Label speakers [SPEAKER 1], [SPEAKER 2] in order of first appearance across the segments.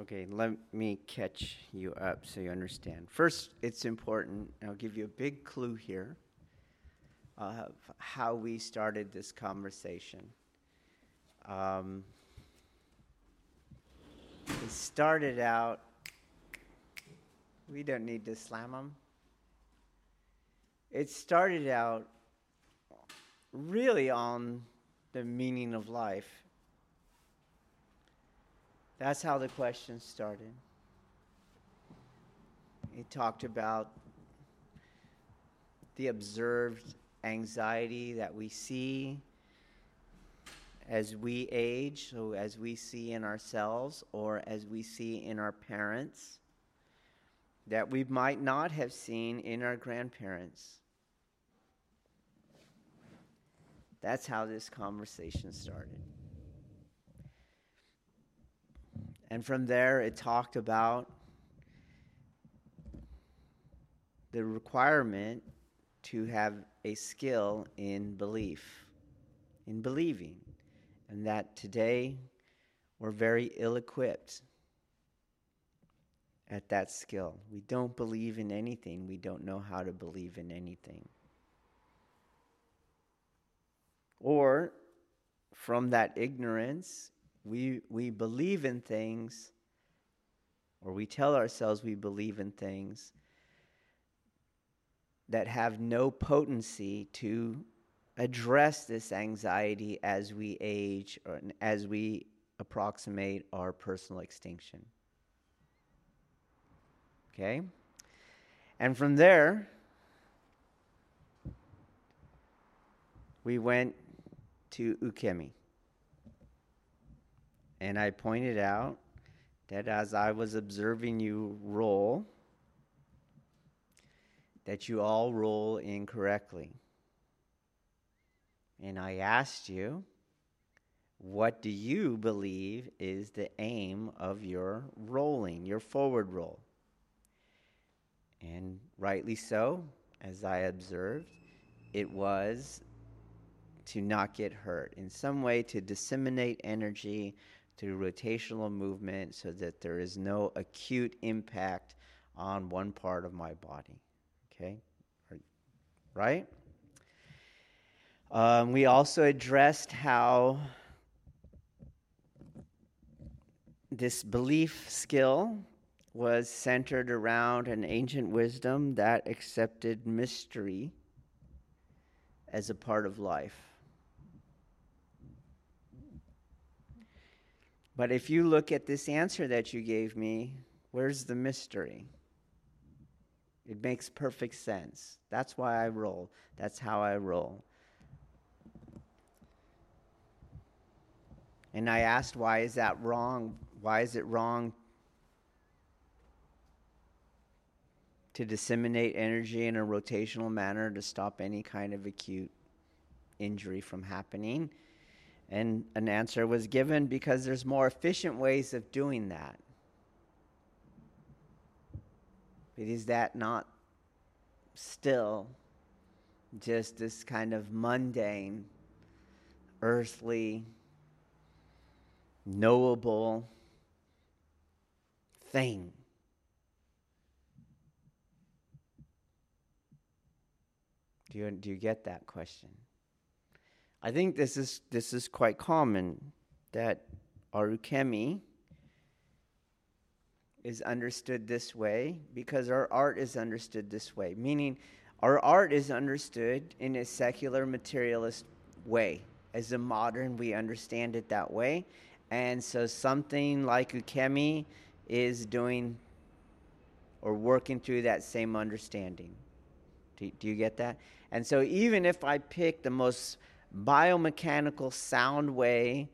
[SPEAKER 1] Okay, let me catch you up so you understand. First, it's important, I'll give you a big clue here of how we started this conversation. Um, it started out we don't need to slam them. It started out really on the meaning of life. That's how the question started. He talked about the observed anxiety that we see as we age, so as we see in ourselves or as we see in our parents that we might not have seen in our grandparents. That's how this conversation started. And from there, it talked about the requirement to have a skill in belief, in believing, and that today we're very ill equipped at that skill. We don't believe in anything, we don't know how to believe in anything. Or from that ignorance, we, we believe in things, or we tell ourselves we believe in things that have no potency to address this anxiety as we age or as we approximate our personal extinction. Okay? And from there, we went to Ukemi. And I pointed out that as I was observing you roll, that you all roll incorrectly. And I asked you, what do you believe is the aim of your rolling, your forward roll? And rightly so, as I observed, it was to not get hurt. In some way, to disseminate energy through rotational movement so that there is no acute impact on one part of my body. Okay? Right? Um, we also addressed how this belief skill was centered around an ancient wisdom that accepted mystery as a part of life. But if you look at this answer that you gave me, where's the mystery? It makes perfect sense. That's why I roll. That's how I roll. And I asked, why is that wrong? Why is it wrong to disseminate energy in a rotational manner to stop any kind of acute injury from happening. And an answer was given because there's more efficient ways of doing that. But is that not still just this kind of mundane, earthly, knowable thing? Do you, do you get that question? I think this is, this is quite common that our ukemi is understood this way because our art is understood this way, meaning our art is understood in a secular materialist way. As a modern, we understand it that way. And so something like Ukemi is doing or working through that same understanding. Do, do you get that? And so, even if I pick the most biomechanical sound way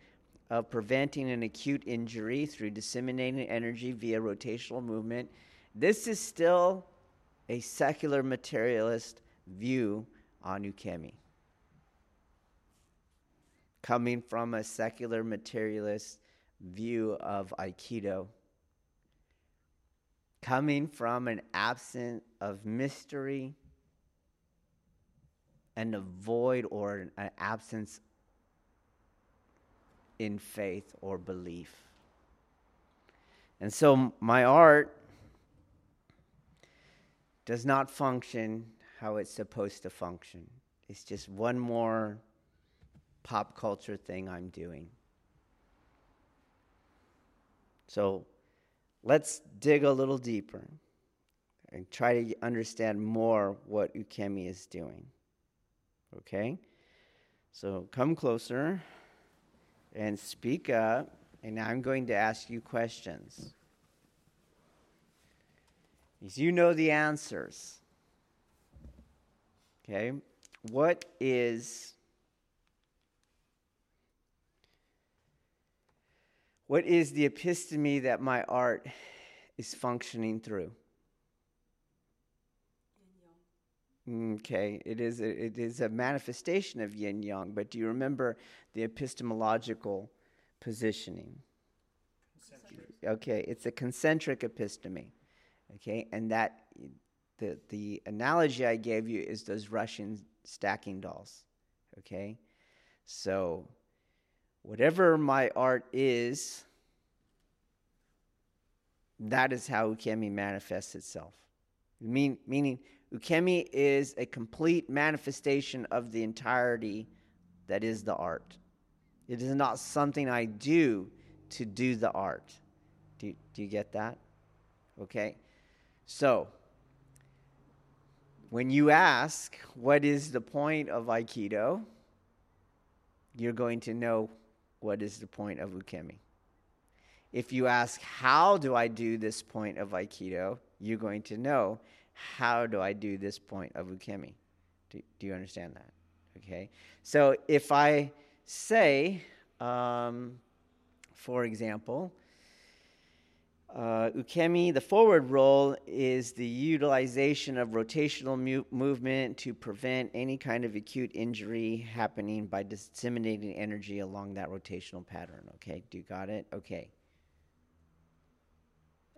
[SPEAKER 1] of preventing an acute injury through disseminating energy via rotational movement. This is still a secular materialist view on ukemi. Coming from a secular materialist view of Aikido. Coming from an absence of mystery and a void or an absence in faith or belief. And so my art does not function how it's supposed to function. It's just one more pop culture thing I'm doing. So let's dig a little deeper and try to understand more what Ukemi is doing. Okay? So come closer and speak up, and I'm going to ask you questions. Because you know the answers. Okay? What is what is the episteme that my art is functioning through? Mm, okay, it is a, it is a manifestation of yin yang, but do you remember the epistemological positioning? Concentric. Okay, it's a concentric episteme. Okay, and that the the analogy I gave you is those Russian stacking dolls. Okay, so whatever my art is, that is how ukemi manifests itself. Mean, meaning Ukemi is a complete manifestation of the entirety that is the art. It is not something I do to do the art. Do, do you get that? Okay. So, when you ask, what is the point of Aikido? You're going to know what is the point of Ukemi. If you ask, how do I do this point of Aikido? You're going to know how do I do this point of ukemi? Do, do you understand that? Okay. So if I say, um, for example, uh, ukemi, the forward roll is the utilization of rotational mu- movement to prevent any kind of acute injury happening by disseminating energy along that rotational pattern. Okay, do you got it? Okay.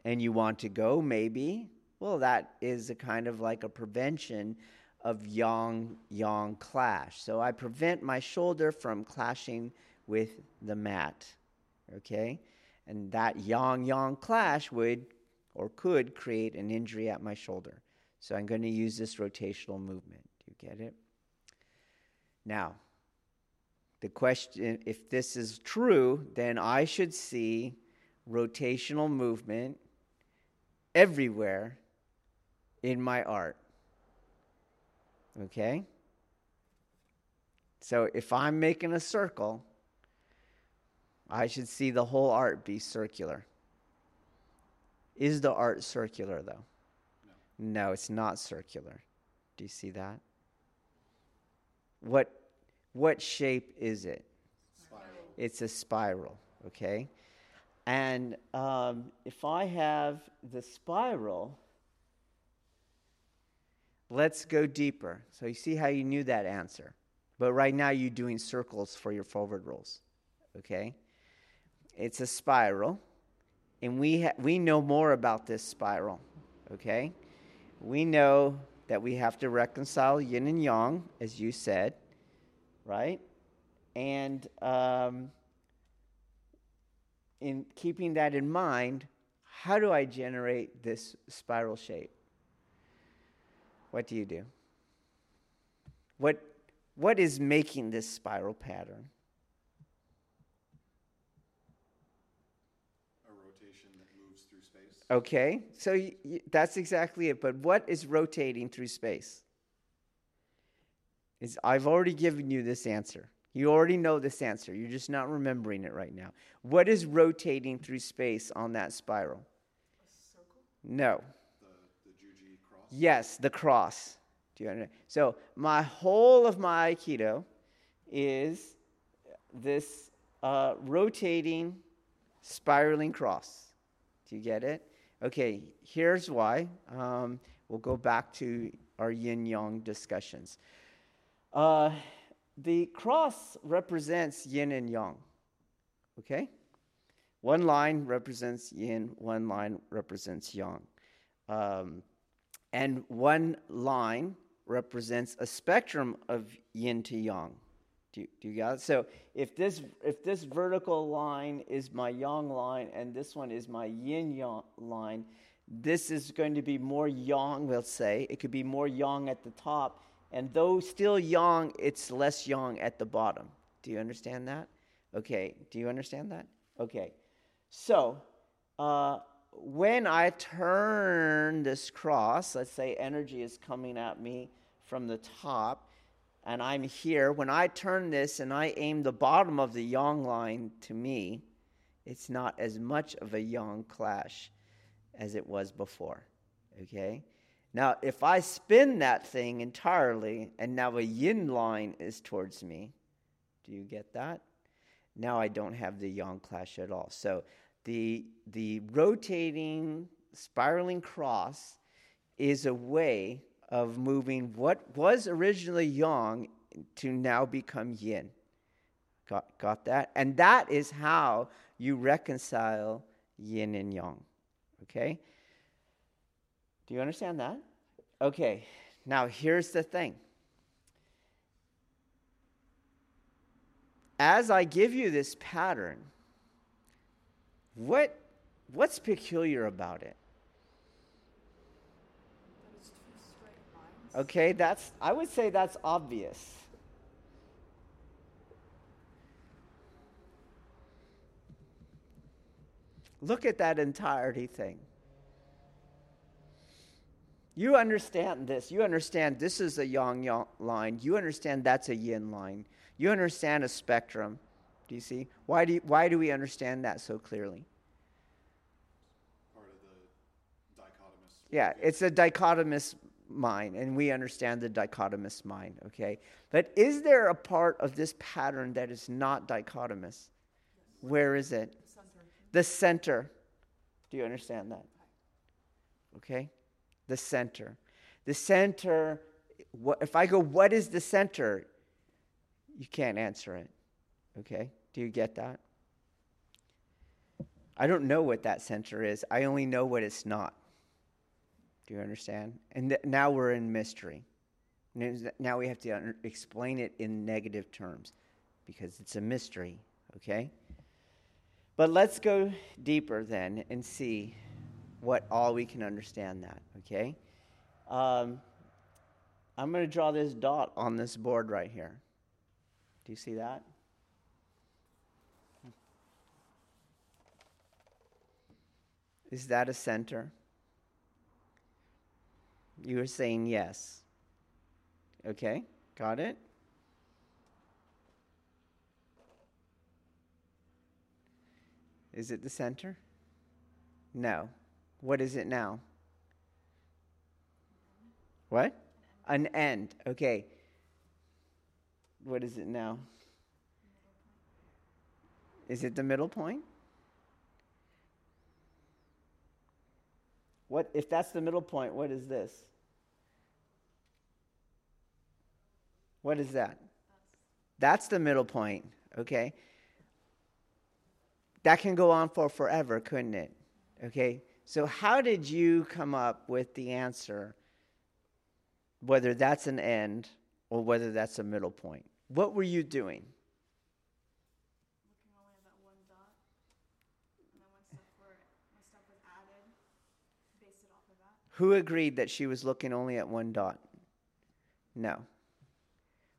[SPEAKER 1] And you want to go maybe well, that is a kind of like a prevention of yang yang clash. So I prevent my shoulder from clashing with the mat. Okay? And that yang yang clash would or could create an injury at my shoulder. So I'm going to use this rotational movement. Do you get it? Now, the question if this is true, then I should see rotational movement everywhere in my art. Okay? So if I'm making a circle, I should see the whole art be circular. Is the art circular though? No. no, it's not circular. Do you see that? What what shape is it?
[SPEAKER 2] Spiral.
[SPEAKER 1] It's a spiral, okay? And um, if I have the spiral, Let's go deeper. So you see how you knew that answer. But right now you're doing circles for your forward rolls. Okay? It's a spiral. And we, ha- we know more about this spiral. Okay? We know that we have to reconcile yin and yang, as you said, right? And um, in keeping that in mind, how do I generate this spiral shape? What do you do? What, what is making this spiral pattern?
[SPEAKER 2] A rotation that moves through space.
[SPEAKER 1] Okay, so y- y- that's exactly it. But what is rotating through space? Is I've already given you this answer. You already know this answer. You're just not remembering it right now. What is rotating through space on that spiral? A circle? No. Yes, the cross. Do you understand? So my whole of my Aikido is this uh, rotating, spiraling cross. Do you get it? Okay, here's why. Um, we'll go back to our yin yang discussions. Uh, the cross represents yin and yang. Okay? One line represents yin, one line represents yang. Um, and one line represents a spectrum of yin to yang. Do you, do you got it? So if this if this vertical line is my yang line and this one is my yin yang line, this is going to be more yang, we'll say. It could be more yang at the top, and though still yang, it's less yang at the bottom. Do you understand that? Okay. Do you understand that? Okay. So, uh, when I turn this cross, let's say energy is coming at me from the top, and I'm here. When I turn this and I aim the bottom of the yang line to me, it's not as much of a yang clash as it was before. Okay? Now, if I spin that thing entirely and now a yin line is towards me, do you get that? Now I don't have the yang clash at all. So the, the rotating, spiraling cross is a way of moving what was originally yang to now become yin. Got, got that? And that is how you reconcile yin and yang. Okay? Do you understand that? Okay, now here's the thing. As I give you this pattern, what, what's peculiar about it? Okay, that's I would say that's obvious. Look at that entirety thing. You understand this. You understand this is a yang yang line. You understand that's a yin line. You understand a spectrum. Do you see? Why do, you, why do we understand that so clearly?
[SPEAKER 2] Part of the dichotomous.
[SPEAKER 1] Yeah, it's a dichotomous mind, and we understand the dichotomous mind, okay? But is there a part of this pattern that is not dichotomous? Where is it? The center. Do you understand that? Okay? The center. The center, what, if I go, what is the center? You can't answer it. Okay? Do you get that? I don't know what that center is. I only know what it's not. Do you understand? And th- now we're in mystery. Now we have to explain it in negative terms because it's a mystery, okay? But let's go deeper then and see what all we can understand that, okay? Um, I'm going to draw this dot on this board right here. Do you see that? Is that a center? You are saying yes. Okay, got it? Is it the center? No. What is it now? What? An end. Okay. What is it now? Is it the middle point? What if that's the middle point, what is this? What is that? That's the middle point, okay? That can go on for forever, couldn't it? Okay? So how did you come up with the answer whether that's an end or whether that's a middle point? What were you doing? Who agreed that she was looking only at one dot? No.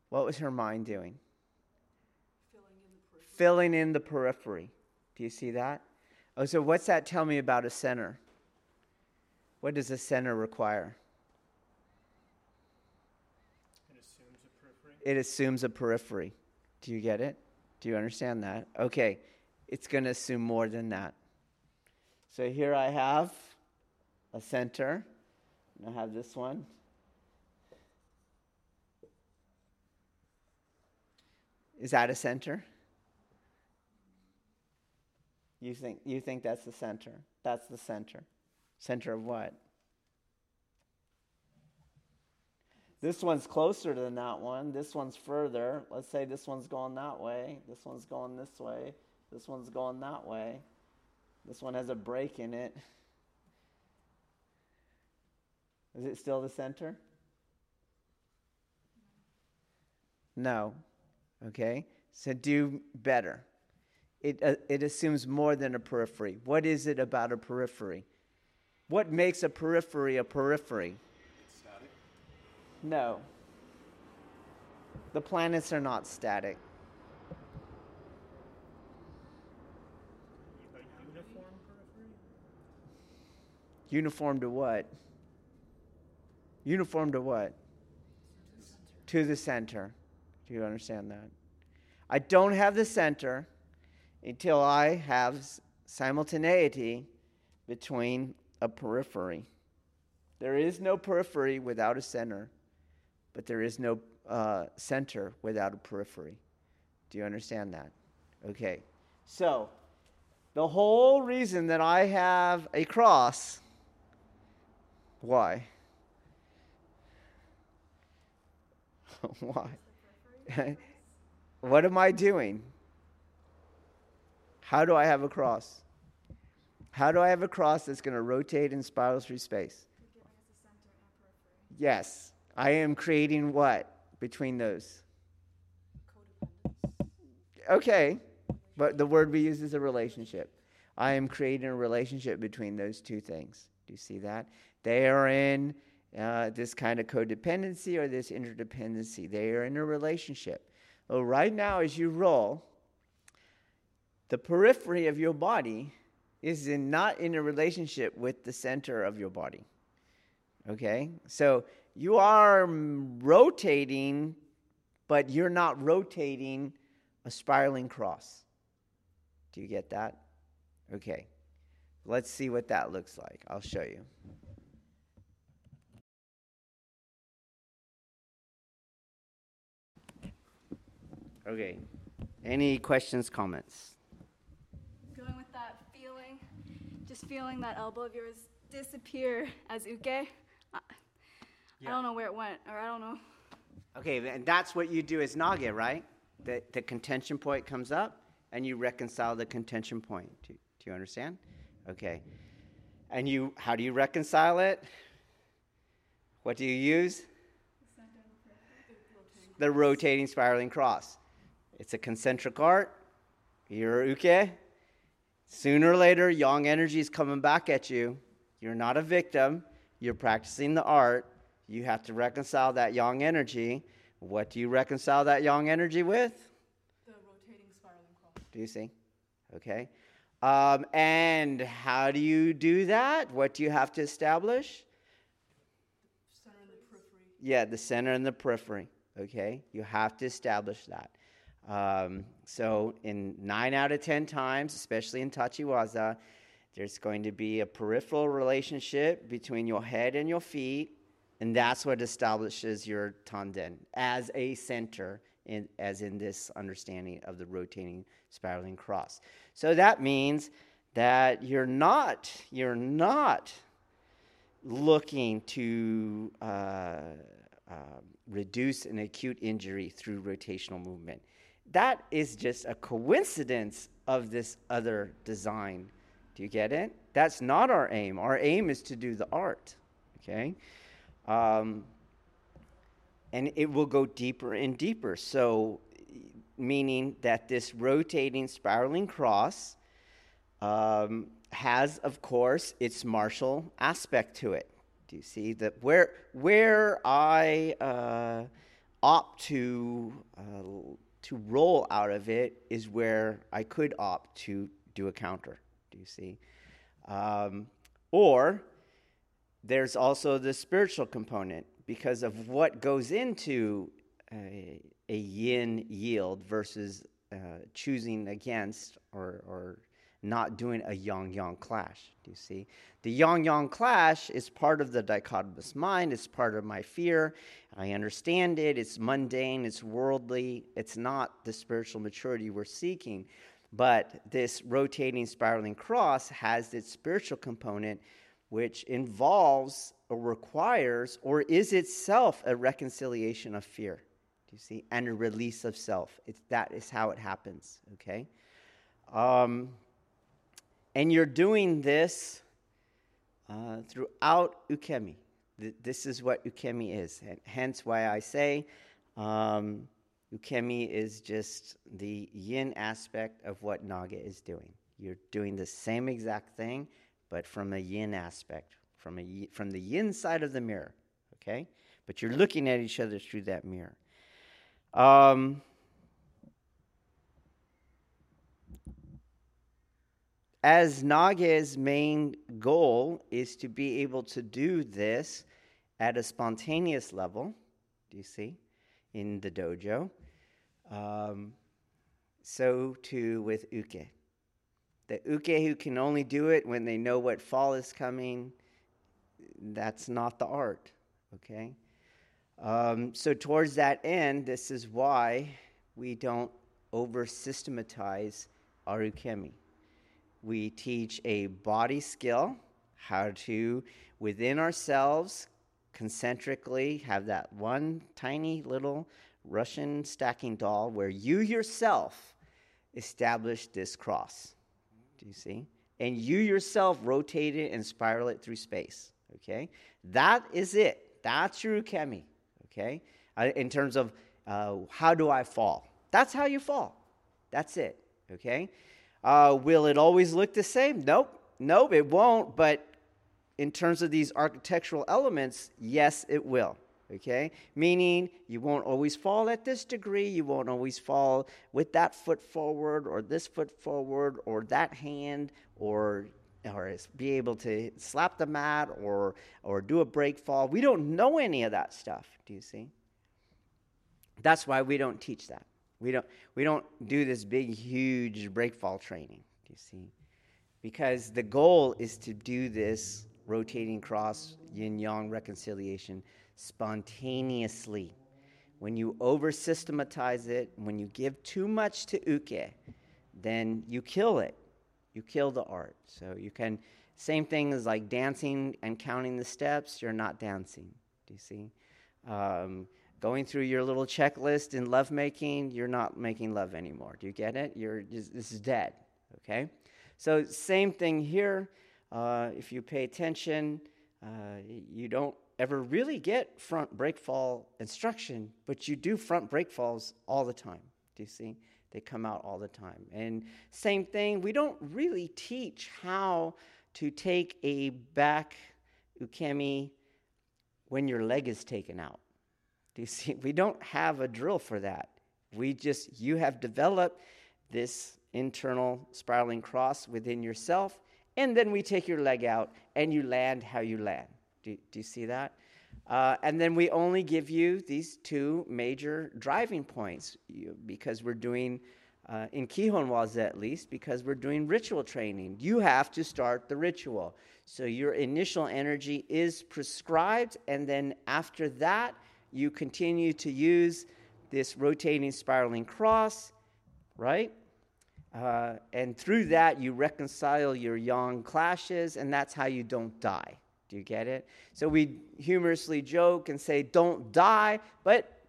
[SPEAKER 1] What was her mind doing? Filling in the periphery. In the periphery. Do you see that? Oh, so what's that tell me about a center? What does a center require?
[SPEAKER 3] It assumes a periphery.
[SPEAKER 1] It assumes a periphery. Do you get it? Do you understand that? Okay. It's going to assume more than that. So here I have a center. And I have this one. Is that a center? You think you think that's the center. That's the center. Center of what? This one's closer than that one. This one's further. Let's say this one's going that way. This one's going this way. This one's going that way. This one has a break in it. Is it still the center? No. Okay? So do better. It, uh, it assumes more than a periphery. What is it about a periphery? What makes a periphery a periphery?
[SPEAKER 2] Static.
[SPEAKER 1] No. The planets are not static.
[SPEAKER 3] A uniform periphery?
[SPEAKER 1] Uniform to what? Uniform to what? To the center. Do you understand that? I don't have the center until I have simultaneity between a periphery. There is no periphery without a center, but there is no uh, center without a periphery. Do you understand that? Okay. So, the whole reason that I have a cross, why? why? what am I doing? How do I have a cross? How do I have a cross that's going to rotate and spiral through space? Yes. I am creating what between those? Okay. But the word we use is a relationship. I am creating a relationship between those two things. Do you see that? They are in uh, this kind of codependency or this interdependency. They are in a relationship. Well, right now, as you roll, the periphery of your body is in, not in a relationship with the center of your body. Okay? So you are rotating, but you're not rotating a spiraling cross. Do you get that? Okay. Let's see what that looks like. I'll show you. Okay. Any questions, comments?
[SPEAKER 4] Going with that feeling, just feeling that elbow of yours disappear as uke. I, I don't know where it went, or I don't know.
[SPEAKER 1] Okay, and that's what you do as Nage, right? The, the contention point comes up, and you reconcile the contention point. Do, do you understand? Okay. And you, how do you reconcile it? What do you use? The rotating spiraling cross. It's a concentric art. You're uke. Sooner or later, yang energy is coming back at you. You're not a victim. You're practicing the art. You have to reconcile that yang energy. What do you reconcile that yang energy with?
[SPEAKER 4] The rotating spiraling.
[SPEAKER 1] Do you see? Okay. Um, and how do you do that? What do you have to establish?
[SPEAKER 4] Center in the periphery.
[SPEAKER 1] Yeah, the center and the periphery. Okay, you have to establish that. Um, so, in nine out of ten times, especially in Tachiwaza, there's going to be a peripheral relationship between your head and your feet, and that's what establishes your tanden as a center, in, as in this understanding of the rotating spiraling cross. So that means that you're not, you're not looking to uh, uh, reduce an acute injury through rotational movement. That is just a coincidence of this other design. Do you get it? That's not our aim. Our aim is to do the art. Okay? Um, and it will go deeper and deeper. So, meaning that this rotating spiraling cross um, has, of course, its martial aspect to it. Do you see that where where I uh, opt to uh, to roll out of it is where I could opt to do a counter. Do you see? Um, or there's also the spiritual component because of what goes into a, a yin yield versus uh, choosing against or, or not doing a yang yang clash. Do you see? The yang yang clash is part of the dichotomous mind, it's part of my fear. I understand it, it's mundane, it's worldly, it's not the spiritual maturity we're seeking. But this rotating spiraling cross has its spiritual component, which involves or requires or is itself a reconciliation of fear. Do you see? And a release of self. It's, that is how it happens, okay? Um, and you're doing this uh, throughout ukemi. Th- this is what ukemi is. And hence why I say um, ukemi is just the yin aspect of what nage is doing. You're doing the same exact thing, but from a yin aspect, from, a, from the yin side of the mirror, okay? But you're looking at each other through that mirror. Um, as Nage's main goal is to be able to do this at a spontaneous level, do you see, in the dojo, um, so too with uke. The uke who can only do it when they know what fall is coming, that's not the art, okay? Um, so, towards that end, this is why we don't over systematize our ukemi. We teach a body skill, how to, within ourselves, concentrically have that one tiny little Russian stacking doll where you yourself establish this cross. Do you see? And you yourself rotate it and spiral it through space. Okay? That is it. That's your ukemi. Okay? Uh, in terms of uh, how do I fall? That's how you fall. That's it. Okay? Uh, will it always look the same? Nope. Nope, it won't. But in terms of these architectural elements, yes, it will. Okay? Meaning you won't always fall at this degree, you won't always fall with that foot forward or this foot forward or that hand or or be able to slap the mat or or do a break fall. We don't know any of that stuff, do you see? That's why we don't teach that. We don't we don't do this big huge break fall training, do you see? Because the goal is to do this rotating cross yin yang reconciliation spontaneously. When you over systematize it, when you give too much to uke, then you kill it. You kill the art. So you can, same thing as like dancing and counting the steps, you're not dancing. Do you see? Um, going through your little checklist in lovemaking, you're not making love anymore. Do you get it? You're just, this is dead. Okay? So, same thing here. Uh, if you pay attention, uh, you don't ever really get front break fall instruction, but you do front break falls all the time. Do you see? They come out all the time. And same thing, we don't really teach how to take a back ukemi when your leg is taken out. Do you see? We don't have a drill for that. We just, you have developed this internal spiraling cross within yourself, and then we take your leg out and you land how you land. Do, do you see that? Uh, and then we only give you these two major driving points you, because we're doing, uh, in Kihon Waza at least, because we're doing ritual training. You have to start the ritual. So your initial energy is prescribed, and then after that, you continue to use this rotating spiraling cross, right? Uh, and through that, you reconcile your yang clashes, and that's how you don't die. Do you get it? So we humorously joke and say, don't die, but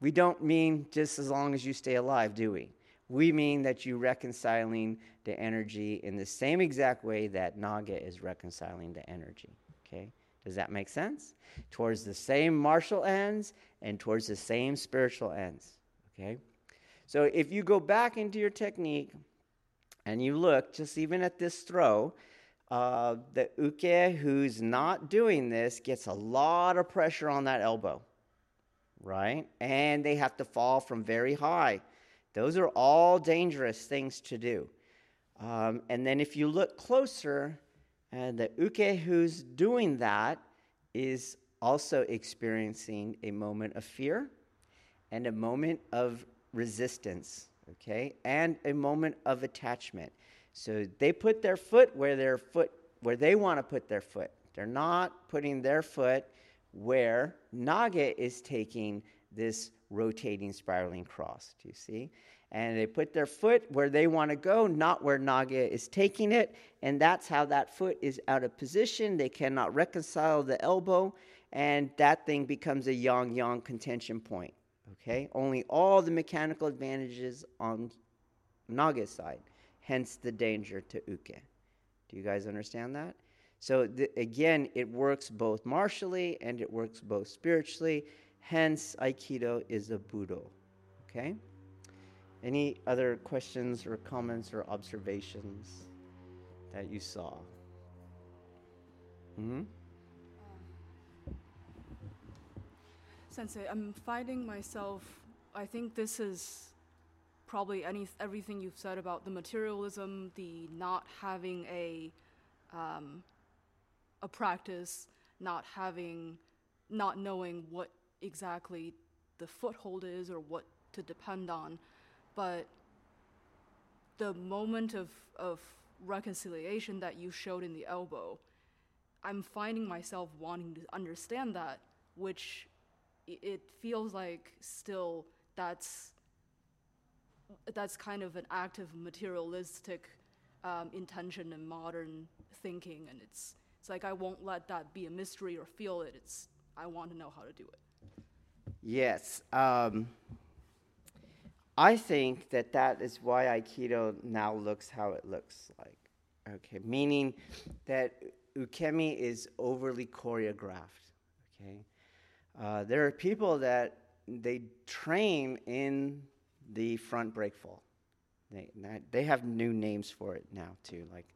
[SPEAKER 1] we don't mean just as long as you stay alive, do we? We mean that you're reconciling the energy in the same exact way that Nage is reconciling the energy. Okay? Does that make sense? Towards the same martial ends and towards the same spiritual ends. Okay? So if you go back into your technique and you look, just even at this throw, uh, the uke who's not doing this gets a lot of pressure on that elbow, right? And they have to fall from very high. Those are all dangerous things to do. Um, and then if you look closer, and the uke who's doing that is also experiencing a moment of fear and a moment of resistance, okay, and a moment of attachment. So they put their foot where their foot where they want to put their foot. They're not putting their foot where Nage is taking this rotating spiraling cross. Do you see? And they put their foot where they want to go, not where Nage is taking it. And that's how that foot is out of position. They cannot reconcile the elbow. And that thing becomes a yang yang contention point. Okay? Only all the mechanical advantages on Nage's side. Hence the danger to uke. Do you guys understand that? So th- again, it works both martially and it works both spiritually. Hence, Aikido is a Budo. Okay? Any other questions or comments or observations that you saw? Hmm?
[SPEAKER 5] Sensei, I'm finding myself. I think this is probably any everything you've said about the materialism, the not having a um, a practice, not having, not knowing what exactly the foothold is or what to depend on, but the moment of of reconciliation that you showed in the elbow, I'm finding myself wanting to understand that, which it feels like still that's that's kind of an active materialistic um, intention in modern thinking, and it's it's like I won't let that be a mystery or feel it. It's I want to know how to do it.
[SPEAKER 1] Yes. Um, I think that that is why Aikido now looks how it looks like. Okay, meaning that ukemi is overly choreographed. Okay, uh, there are people that they train in the front break fall. They, they have new names for it now too, like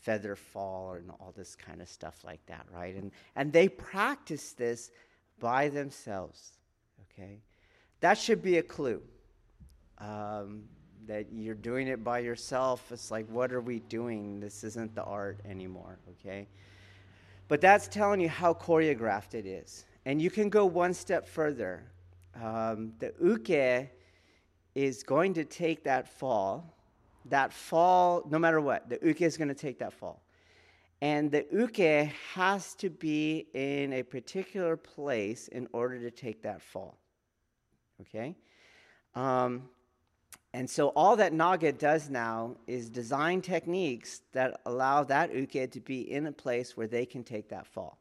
[SPEAKER 1] feather fall and all this kind of stuff like that, right? And and they practice this by themselves. Okay, that should be a clue. Um, that you're doing it by yourself. It's like, what are we doing? This isn't the art anymore. Okay, but that's telling you how choreographed it is. And you can go one step further. Um, the uke is going to take that fall. That fall, no matter what, the uke is going to take that fall. And the uke has to be in a particular place in order to take that fall. Okay? Um, and so all that Nage does now is design techniques that allow that uke to be in a place where they can take that fall.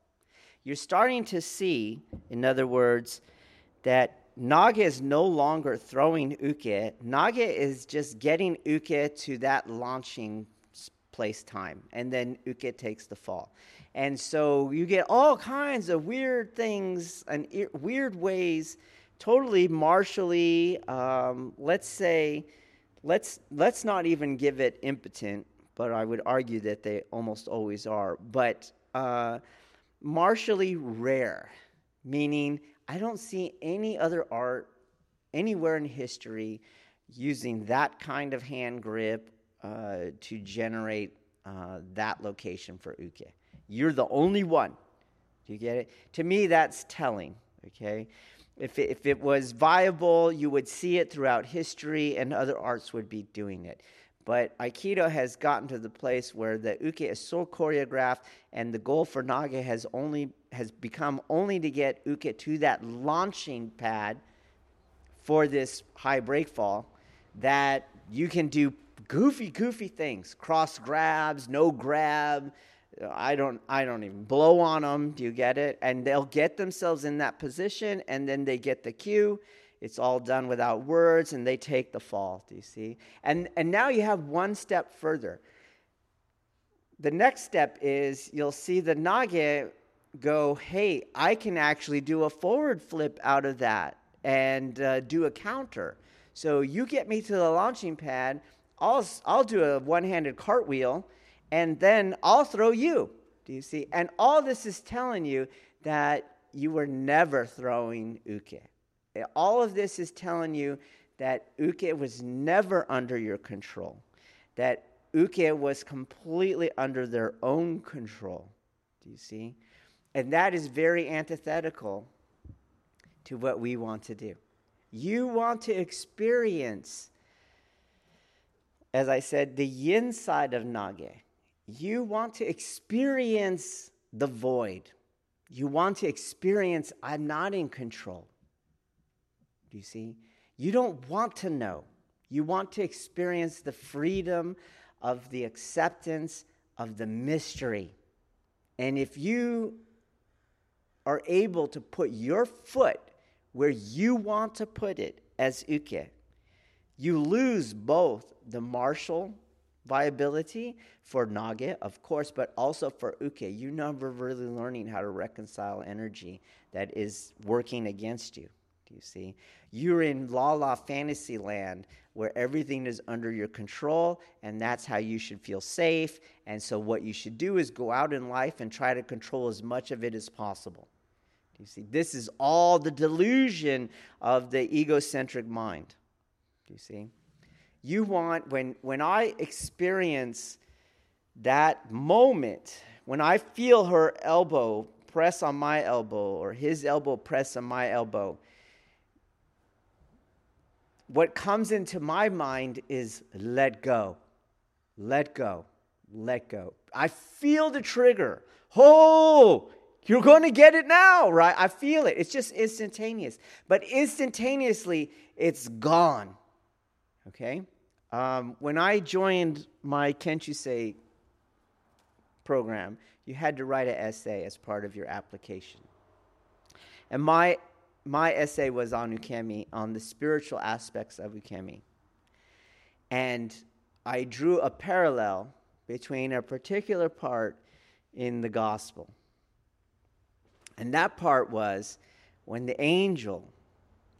[SPEAKER 1] You're starting to see, in other words, that Nage is no longer throwing uke. Nage is just getting uke to that launching place time, and then uke takes the fall. And so you get all kinds of weird things and weird ways, totally martially. Um, let's say, let's let's not even give it impotent, but I would argue that they almost always are. But uh, martially rare, meaning I don't see any other art anywhere in history using that kind of hand grip uh, to generate uh, that location for uke. You're the only one. Do you get it? To me, that's telling, okay? If it, if it was viable, you would see it throughout history and other arts would be doing it. But Aikido has gotten to the place where the uke is so choreographed, and the goal for Nage has only has become only to get uke to that launching pad for this high break fall that you can do goofy, goofy things, cross grabs, no grab. I don't, I don't even blow on them. Do you get it? And they'll get themselves in that position, and then they get the cue it's all done without words, and they take the fall. Do you see? And, and now you have one step further. The next step is you'll see the Nage go, hey, I can actually do a forward flip out of that and uh, do a counter. So you get me to the launching pad, I'll, I'll do a one handed cartwheel, and then I'll throw you. Do you see? And all this is telling you that you were never throwing uke. All of this is telling you that uke was never under your control, that uke was completely under their own control. Do you see? And that is very antithetical to what we want to do. You want to experience, as I said, the yin side of Nage. You want to experience the void. You want to experience, I'm not in control. Do you see? You don't want to know. You want to experience the freedom of the acceptance of the mystery. And if you are able to put your foot where you want to put it as uke, you lose both the martial viability for nage, of course, but also for uke. You're never really learning how to reconcile energy that is working against you. Do you see? You're in la la fantasy land where everything is under your control, and that's how you should feel safe. And so, what you should do is go out in life and try to control as much of it as possible. Do you see? This is all the delusion of the egocentric mind. Do you see? You want, when, when I experience that moment, when I feel her elbow press on my elbow or his elbow press on my elbow, what comes into my mind is let go, let go, let go. I feel the trigger. Oh, you're going to get it now, right? I feel it. It's just instantaneous. But instantaneously, it's gone. Okay? Um, when I joined my Kenshusei program, you had to write an essay as part of your application. And my, my essay was on Ukemi, on the spiritual aspects of Ukemi. And I drew a parallel between a particular part in the gospel. And that part was when the angel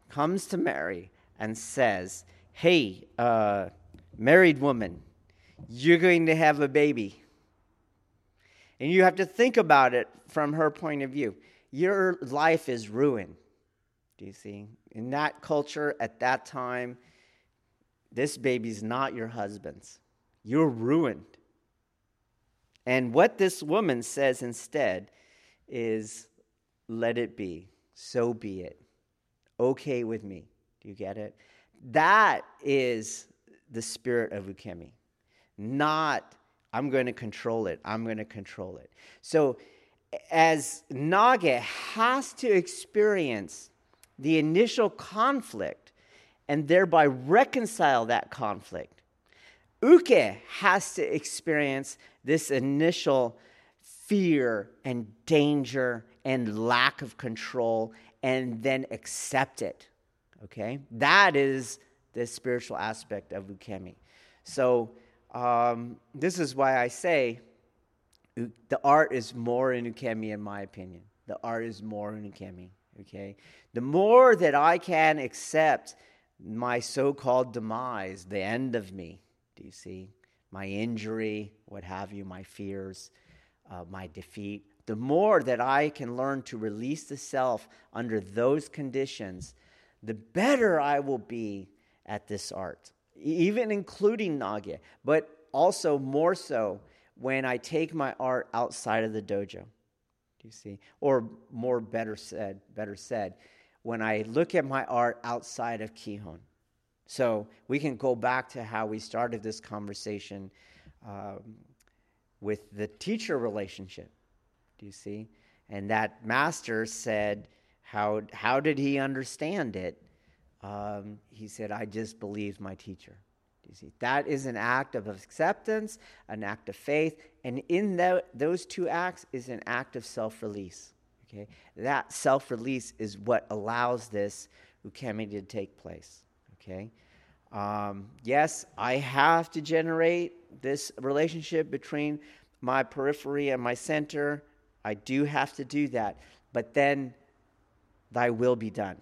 [SPEAKER 1] comes to Mary and says, Hey, uh, married woman, you're going to have a baby. And you have to think about it from her point of view. Your life is ruined. Do you see? In that culture at that time, this baby's not your husband's. You're ruined. And what this woman says instead is, let it be. So be it. Okay with me. Do you get it? That is the spirit of ukemi, not I'm going to control it. I'm going to control it. So, as Nage has to experience the initial conflict and thereby reconcile that conflict, Uke has to experience this initial fear and danger and lack of control and then accept it. Okay? That is the spiritual aspect of ukemi. So, um, this is why I say the art is more in ukemi, in my opinion. The art is more in ukemi. Okay? The more that I can accept my so called demise, the end of me, do you see? My injury, what have you, my fears, uh, my defeat. The more that I can learn to release the self under those conditions, the better I will be at this art, even including Nage, but also more so when I take my art outside of the dojo. Do you see? Or more better said, better said, when I look at my art outside of Kihon. So we can go back to how we started this conversation um, with the teacher relationship. Do you see? And that master said, how, how did he understand it? Um, he said, I just believed my teacher. You see, that is an act of acceptance, an act of faith, and in the, those two acts is an act of self release. Okay? That self release is what allows this ukemi to take place. Okay? Um, yes, I have to generate this relationship between my periphery and my center. I do have to do that. But then, thy will be done.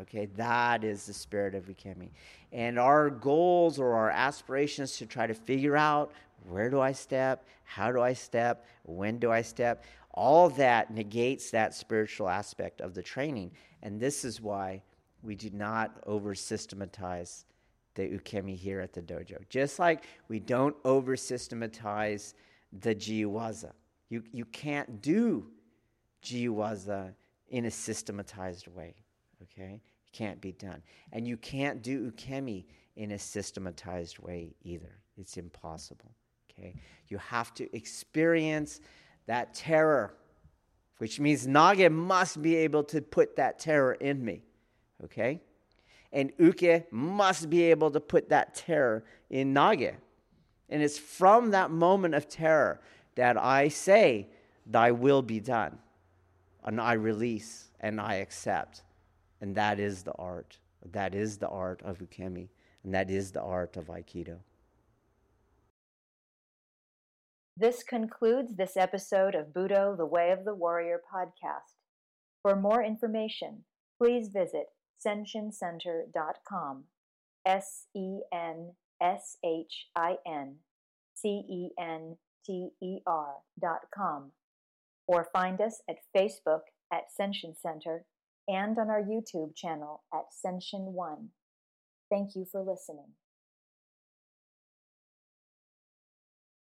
[SPEAKER 1] Okay, that is the spirit of Ukemi. And our goals or our aspirations to try to figure out where do I step, how do I step, when do I step, all that negates that spiritual aspect of the training. And this is why we do not over systematize the Ukemi here at the dojo. Just like we don't over systematize the Jiwaza. You, you can't do Jiwaza in a systematized way. Okay? It can't be done. And you can't do ukemi in a systematized way either. It's impossible. Okay? You have to experience that terror, which means Nage must be able to put that terror in me. Okay? And Uke must be able to put that terror in Nage. And it's from that moment of terror that I say, Thy will be done. And I release and I accept. And that is the art. That is the art of Ukemi. And that is the art of Aikido.
[SPEAKER 6] This concludes this episode of Budo, the Way of the Warrior podcast. For more information, please visit senshincenter.com. S E N S H I N C E N T E R.com. Or find us at Facebook at Senshin Center and on our YouTube channel at Senshin One. Thank you for listening.